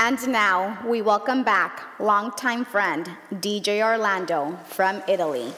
And now we welcome back longtime friend DJ Orlando from Italy.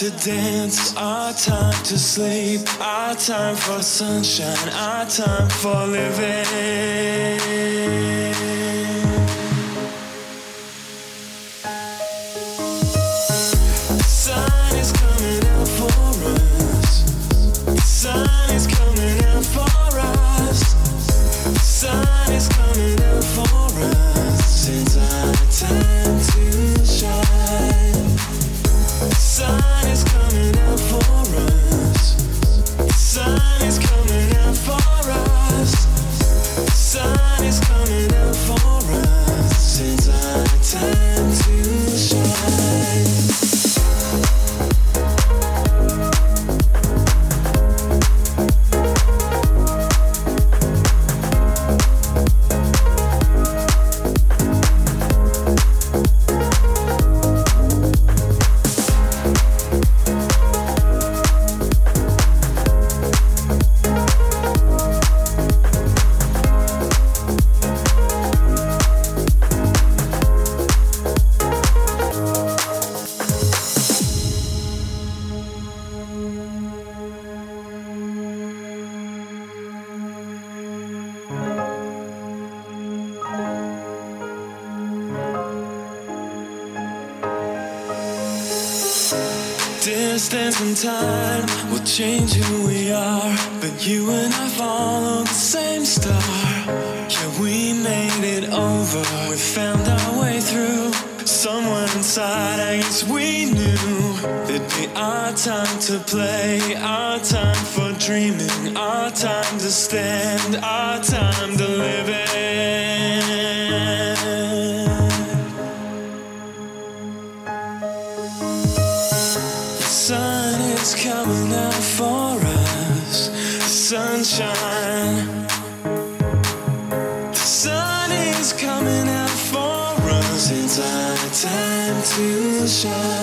to dance, our time to sleep, our time for sunshine, our time for living. time will change who we are. But you and I follow the same star. Yeah, we made it over. We found our way through. Someone inside, I guess we knew it'd be our time to play, our time for dreaming, our time to stand, our time to live it. shine.